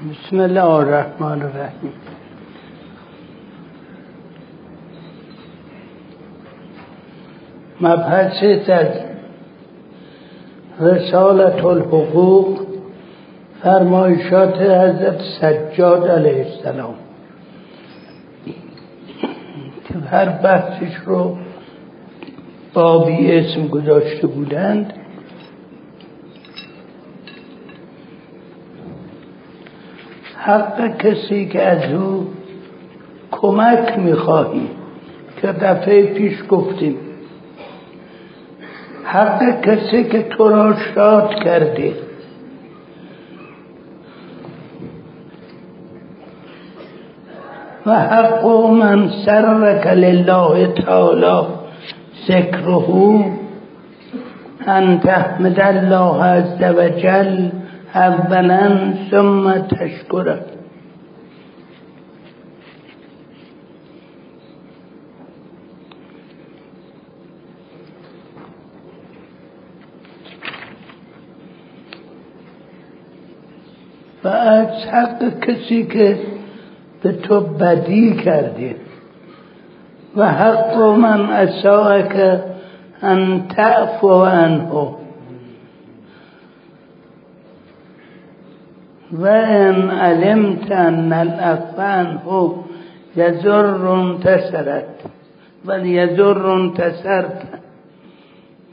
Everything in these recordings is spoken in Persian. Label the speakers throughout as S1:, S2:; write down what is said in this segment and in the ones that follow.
S1: بسم الله الرحمن الرحیم. مبحث از رسالت الحقوق فرمایشات حضرت سجاد علیه السلام. که هر بحثش رو بابی اسم گذاشته بودند. حق کسی که از او کمک می‌خواهی. که دفعه پیش گفتیم. حق کسی که تو را شاد کرده. و حق من سرک لله تعالی ذکره ان تحمد الله عز وجل اولا ثم تشکره و از حق کسی که به تو بدی کرده و حق من اساءک ان تعفو عنه. و ان علمت ان العفو عنه یزر انتصرت بل یزر انتصرت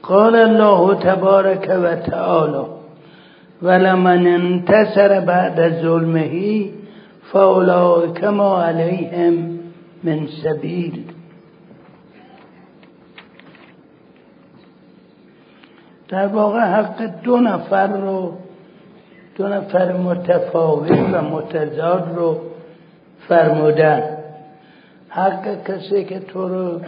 S1: قال الله تبارک و تعالی ولمن انتصر بعد ظلمه فاولئک ما علیهم من سبیل در واقع حق دو نفر رو دو نفر متفاوت و متضاد رو فرمودن. حق کسی که تو رو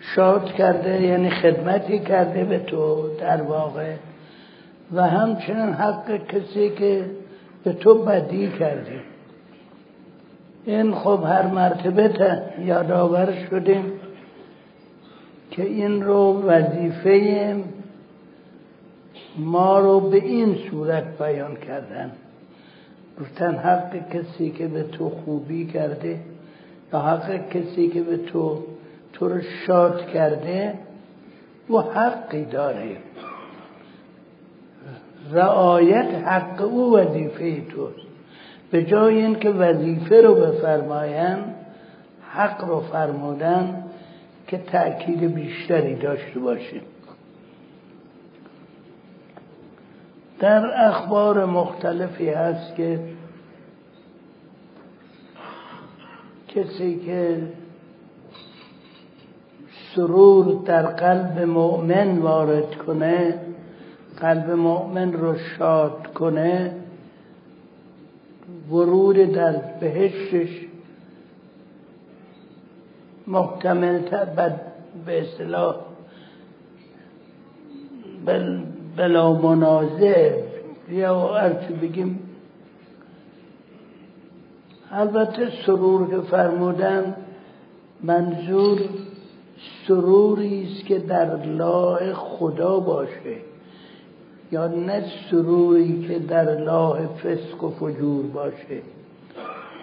S1: شاد کرده یعنی خدمتی کرده به تو در واقع و همچنین حق کسی که به تو بدی کرده. این خب هر مرتبه یادآور شدیم که این رو وظیفه ما رو به این صورت بیان کردن. گفتن حق کسی که به تو خوبی کرده یا حق کسی که به تو تو رو شاد کرده و حقی داره. رعایت حق او وظیفه توست. به جای اینکه وظیفه رو بفرماین حق رو فرمودن که تأکید بیشتری داشته باشه در اخبار مختلفی هست که کسی که سرور در قلب مؤمن وارد کنه قلب مؤمن رو شاد کنه ورود در بهشتش محتمل به اصطلاح بلا منازع. یا هرچی بگیم. البته سرور که فرمودن منظور سروری است که در لاه خدا باشه. یا نه سروری که در لاه فسق و فجور باشه.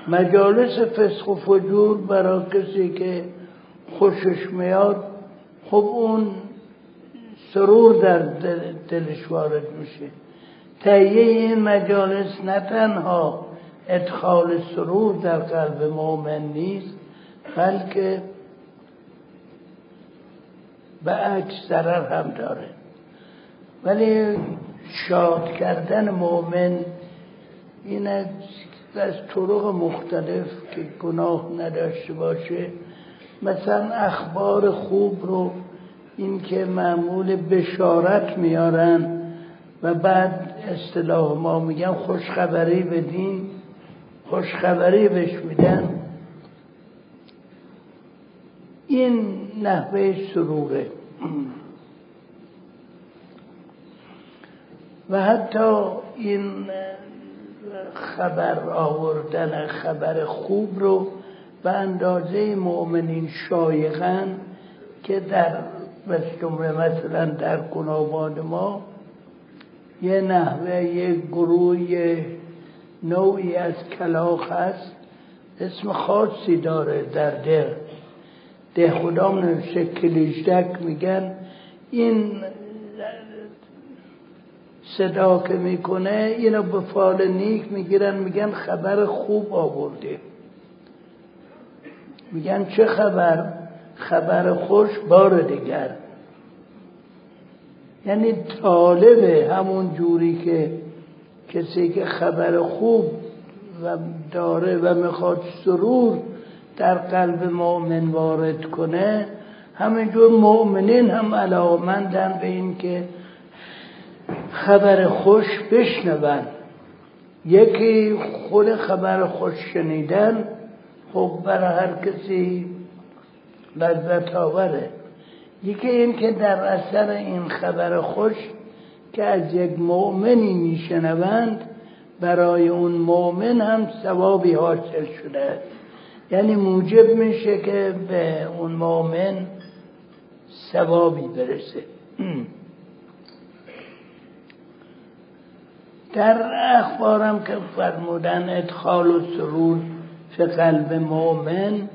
S1: مجالس فسق و فجور برای کسی که خوشش میاد خب اون سرور در دلش وارد میشه. تهیه این مجالس نه تنها ادخال سرور در قلب مؤمن نیست بلکه به عکس ضرر هم داره. ولی شاد کردن مؤمن این از طرق مختلف که گناه نداشته باشه. مثلا اخبار خوب رو این که معمول بشارت میارن و بعد اصطلاح ما میگن خوشخبری بدین خوشخبری بهش میدن. این نحوه سروره و حتی این خبر آوردن خبر خوب رو به اندازه مؤمنین شایقن که در جمله مثلا در گنابان ما یه نحوه یه گروه نوعی از کلاخ هست. اسم خاصی داره در ده ده خدام نوشته کلیجدک میگن. این صدا که می‌کنه اینو به فال نیک می‌گیرن میگن خبر خوب آورده. میگن چه خبر؟ خبر خوش بار دیگر. یعنی طالبه همون جوری که کسی که خبر خوب و داره و می‌خواد سرور در قلب مؤمن وارد کنه همینجور مؤمنین هم علاقمندن به این که خبر خوش بشنون. یکی خود خبر خوش شنیدن خب برای هر کسی لذت آوره یکی این که در اثر این خبر خوش که از یک مؤمنی میشنوند برای اون مؤمن هم ثوابی حاصل شده. یعنی موجب میشه که به اون مؤمن ثوابی برسه. در اخبارم که فرمودن ادخال و سرور فی قلب مؤمن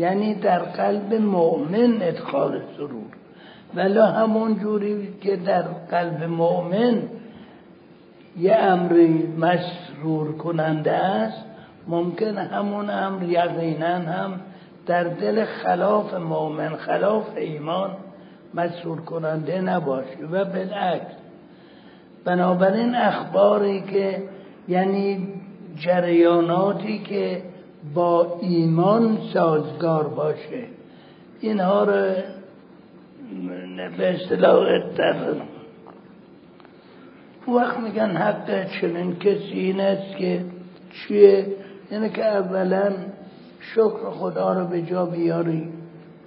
S1: یعنی در قلب مؤمن ادخال سرور. ولی همون جوری که در قلب مؤمن یه امری مسرور کننده است ممکن همون امر یقینا هم در دل خلاف مؤمن خلاف ایمان مسرور کننده نباشه. و بالعکس. بنابراین اخباری که یعنی جریاناتی که با ایمان سازگار باشه. اینها رو به اصطلاح وقت میگن حق چنین کسی این است که چیه؟ یعنی که اولا شکر خدا رو به جا بیاری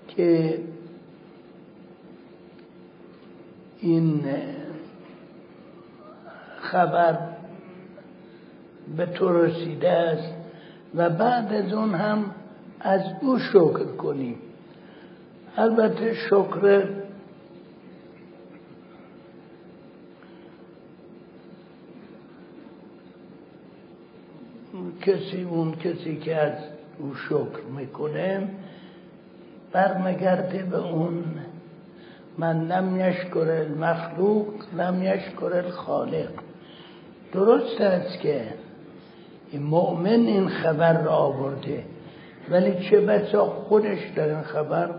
S1: که این خبر به تو رسیده است. و بعد از اون هم از او شکر کنیم. البته شکر کسی اون کسی که از او شکر می‌کنه برمگرده به اون. من لم یشکر المخلوق لم یشکر الخالق. درست است که این مؤمن این خبر را آورده. ولی چه بسا خودش در این خبر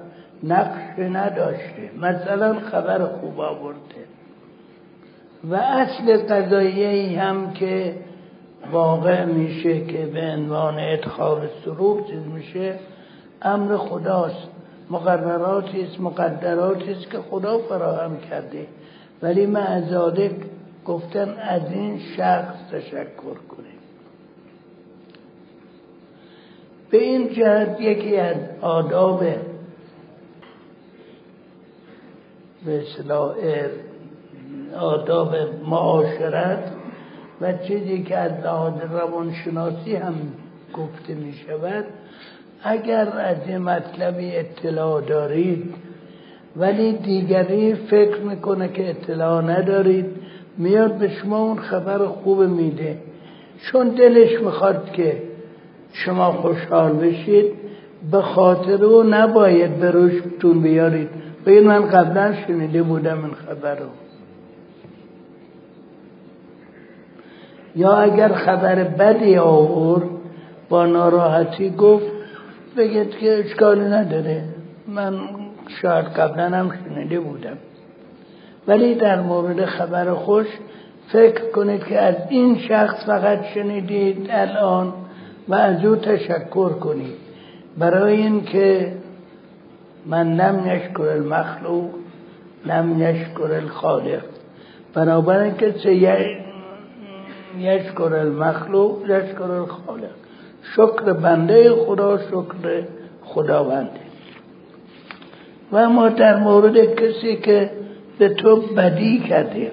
S1: نقش نداشته. مثلا خبر خوب آورده. و اصل قضایه هم که واقع میشه که به عنوان ادخال سرور چیز میشه امر خداست. مقرراتی است مقدراتی است که خدا فراهم کرده. ولی معزادک گفتن از این شخص تشکر کنیم به این جهت یکی از آداب اصلاح آداب معاشرت و چیزی که از لحاظ روانشناسی هم گفته می شود اگر از این مطلبی اطلاع دارید ولی دیگری فکر می‌کنه که اطلاع ندارید میاد به شما اون خبر خوب میده. چون دلش می‌خواد که شما خوشحال بشید به خاطر او نباید به روشتون بیارید. بگید من قبلا شنیده بودم این خبر رو. یا اگر خبر بدی آورد با ناراحتی گفت بگید که اشکالی نداره. من شاید قبلا هم شنیده بودم. ولی در مورد خبر خوش فکر کنید که از این شخص فقط شنیدید الان. و از او تشکر کنید برای اینکه من لم یشکر المخلوق لم یشکر الخالق. که یشکر المخلوق یشکر الخالق. شکر بنده خدا شکر خداونده و ما در مورد کسی که به تو بدی کرده.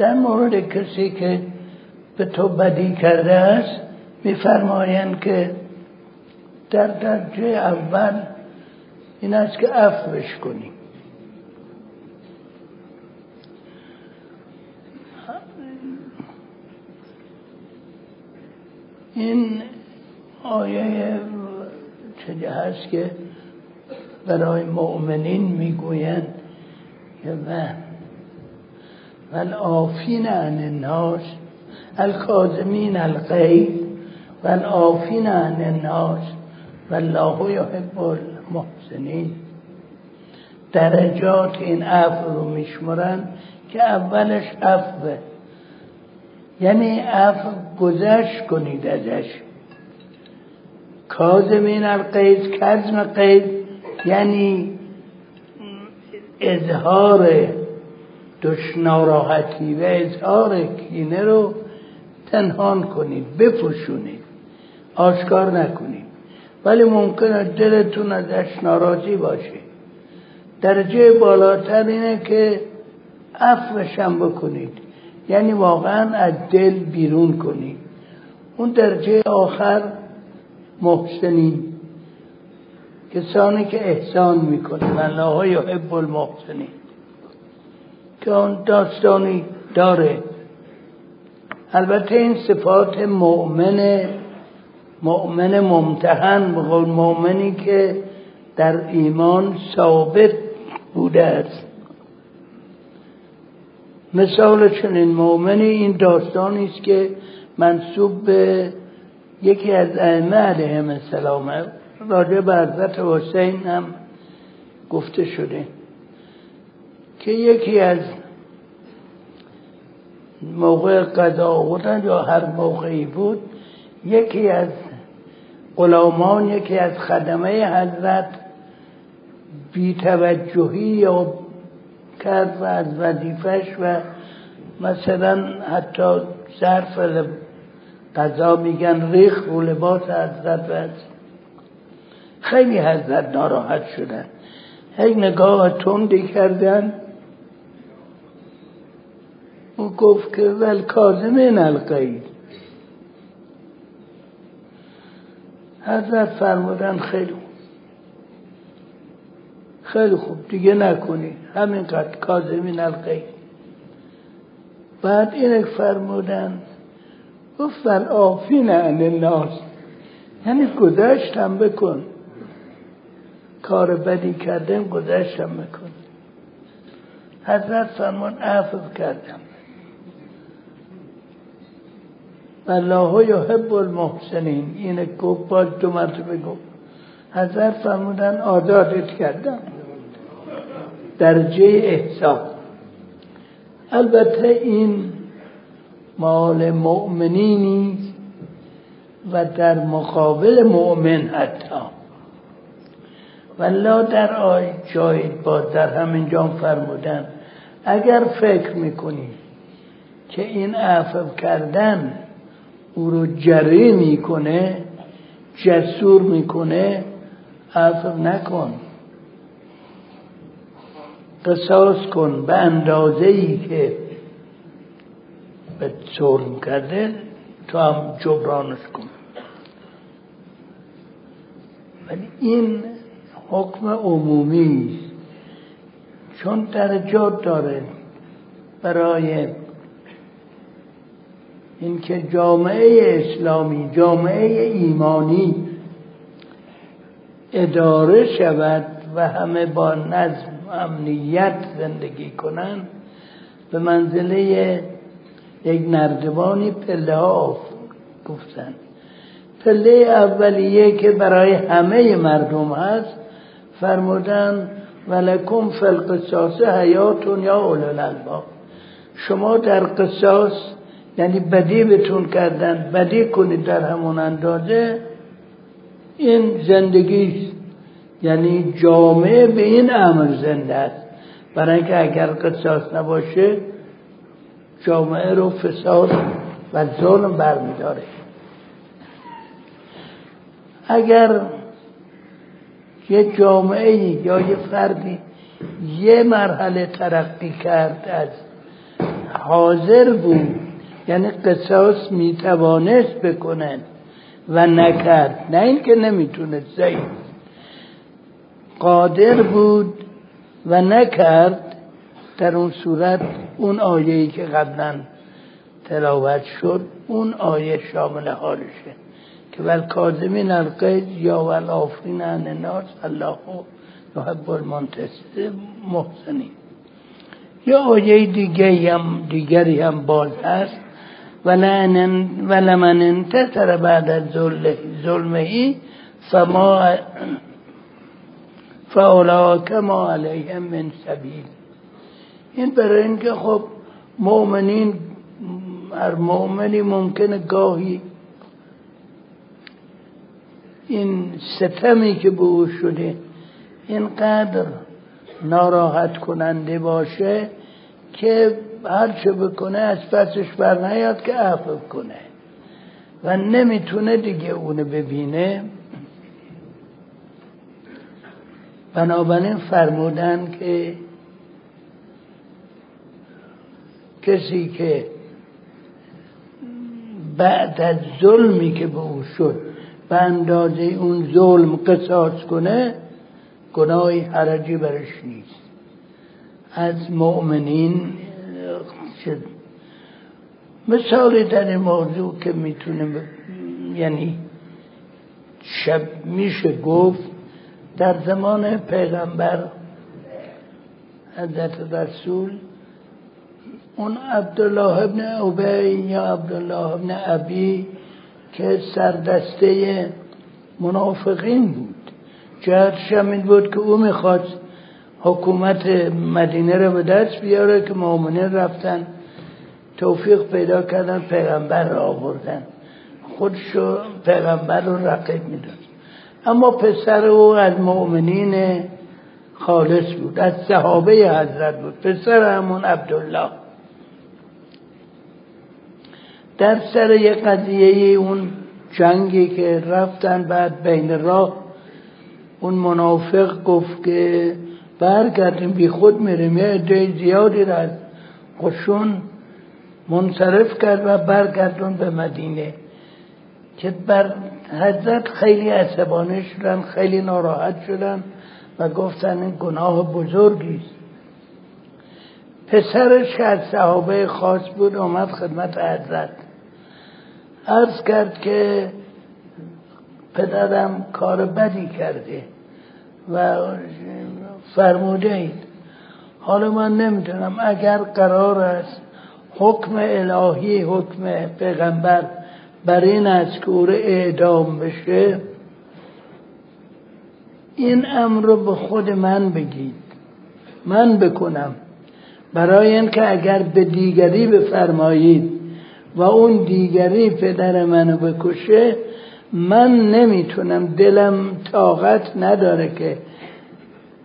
S1: در مورد کسی که به تو بدی کرده است میفرمایند که در درجه اول این است که عفوش کنیم این آیه چه هست که برای مؤمنین می‌گویند که و عن الناس الکاظمین الغیب آفین عن الناس والله یحب المحسنین. درجات این عفو رو میشمرن که اولش عفوه. یعنی عفو گذشت کنید ازش. کاظمین القید کزم قید یعنی اظهار دشناراحتی و اظهار کینه رو تنهان کنید بپوشونید آشکار نکنید. ولی ممکنه دلتون ازش ناراضی باشه. درجه بالاتر اینه که عفوشم بکنید. یعنی واقعا از دل بیرون کنید. اون درجه آخر محسنین کسانی که احسان می‌کنه الله یحب المحسنین. که اون داستانی داره. البته این صفات مؤمن مؤمن ممتحن بقول مؤمنی که در ایمان ثابت بوده است. مثال چنین مؤمنی این داستانی است که منصوب به یکی از ائمه علیهم السلام راجع به حضرت حسین هم گفته شده. که یکی از موقع قضا بودن یا هر موقعی بود یکی از غلامان یکی از خدمه حضرت بیتوجهی یا کرد و از وظیفش و مثلا حتی ظرف قضا میگن ریخ و لباس حضرت و خیلی حضرت ناراحت شدن. یک نگاه تندی کردن او گفت که ول کازمین القید حضرت فرمودن خیلی خیلی خوب. دیگه نکنی. همینقدر کازمین القید بعد این فرمودن گفت ول آفین عن الناس. یعنی گذشتم بکن. کار بدی کردم گذشتم بکن. حضرت فرمان عفو کردم. الله یحب المحسنین. این گفت باز دو مرتبه گفت. حضرت فرمودن آزادت کردم. درجه احسان. البته این مال مؤمنینی و در مقابل مؤمن حتی. ولا در آی جای با در همین جام فرمودن. اگر فکر می‌کنی که این عفو کردن او رو جری می‌کنه جسور می‌کنه. عفو نکن. قصاص کن به اندازه ای که به ظلم کرده تو هم جبرانش کن. ولی این حکم عمومی چون درجات داره برای اینکه جامعه اسلامی جامعه ایمانی اداره شود و همه با نظم و امنیت زندگی کنند به منزله یک نردبانی پله ها گفتن پله اولیه که برای همه مردم هست فرمودن ولکم فی القصاص حیاتون یا اولو شما در قصاص یعنی بدی بتون کردن بدی کنید در همون اندازه این زندگی یعنی جامعه به این امر زنده است. برای اینکه اگر قصاص نباشه جامعه رو فساد و ظلم برمیداره. اگر یه جامعه یا یه فردی یه مرحله ترقی کرد از حاضر بود یعنی قصاص می‌توانست بکنن و نکرد. نه اینکه نمی‌تونه ضعیف. قادر بود و نکرد در اون صورت. اون آیه‌ای که قبلا تلاوت شد اون آیه شامل حالشه. که ول کاظمین القید یا ول آفرین عن الناس الله یحب المحسنین یا آیه دیگه هم دیگری هم باز هست. ولمن انتصر بعد از ظلمه فما فاولاک ما علیهم من سبیل. این برای اینکه خب مؤمنین هر مؤمنی ممکنه گاهی این ستمی که به او شده اینقدر ناراحت کننده باشه که هر چه بکنه از پسش بر نیاد که عفو کنه. و نمی‌تونه دیگه اونو ببینه. بنابراین فرمودن که کسی که بعد از ظلمی که به او شد به اندازه اون ظلم قصاص کنه گناهی حرجی برش نیست. از مؤمنین مثالی در این موضوع که می‌تونه یعنی شب میشه گفت در زمان پیغمبر حضرت رسول اون عبدالله ابن عبی یا عبدالله ابن عبی که سردسته منافقین بود. جهتش هم این بود که او می‌خواست حکومت مدینه رو به دست بیاره که مؤمنین رفتن توفیق پیدا کردن پیغمبر را آوردن. خودشو پیغمبر رو رقیب می‌داد اما پسر او از مؤمنین خالص بود از صحابه حضرت بود. پسر همون عبدالله. در سر یه قضیه اون جنگی که رفتن بعد بین راه اون منافق گفت که برگردیم بی خود میریم. یه عده زیادی را از قشون منصرف کرد و برگردون به مدینه که بر حضرت خیلی عصبانی شدن خیلی ناراحت شدن و گفتن این گناه بزرگی است. پسرش که از صحابه خاص بود آمد خدمت حضرت. عرض کرد که پدرم کار بدی کرده و فرموده اید حالا من نمی‌دونم اگر قرار است حکم الهی حکم پیغمبر بر این که او اعدام بشه این امر رو به خود من بگید. من بکنم. برای اینکه اگر به دیگری بفرمایید و اون دیگری پدر منو بکشه من نمی‌تونم دلم طاقت نداره که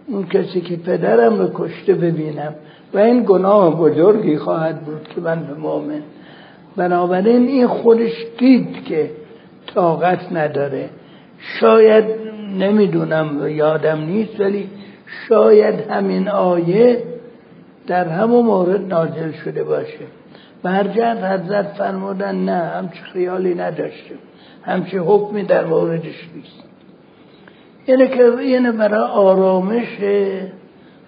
S1: اون کسی که پدرم رو کشته ببینم و این گناه بزرگی خواهد بود که من به مؤمن. بنابراین این خودش دید که طاقت نداره. شاید نمی‌دونم یادم نیست ولی شاید همین آیه در همون مورد نازل شده باشه. برجت حضرت فرمودن نه همچه خیالی نداشتیم. همچه حکمی در موردش نیست. یعنی که اینه برای آرامش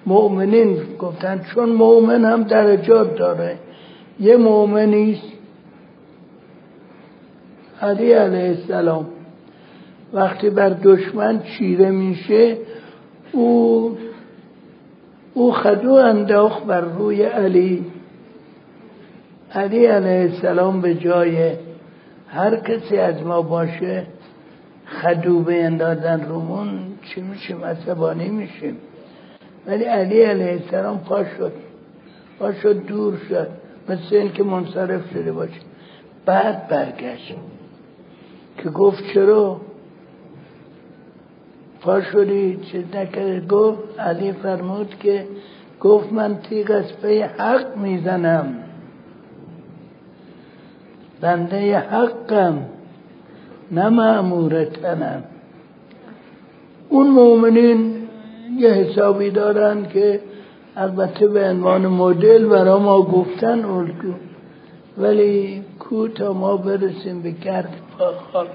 S1: مؤمنین. گفتن چون مؤمن هم درجات داره. یه مؤمنیست علی علیه السلام وقتی بر دشمن چیره میشه او او خدو انداخت بر روی علی. علی علیه السلام به جای هر کسی از ما باشه خدو اندازن رومون چی میشیم؟ عصبانی میشیم. ولی علی علیه السلام پا شد. پا شد دور شد. مثل این که منصرف شده باشه. بعد برگشت. که گفت چرا؟ پا شدی؟ چیز نکرد گفت علی فرمود که گفت من تیغ از پی حق می‌زنم. بنده حقم. نه معمورتنم اون مؤمنین یه حسابی دارن که البته به عنوان مدل برا ما گفتن الگو ولی کو تا ما برسیم به گرد خاک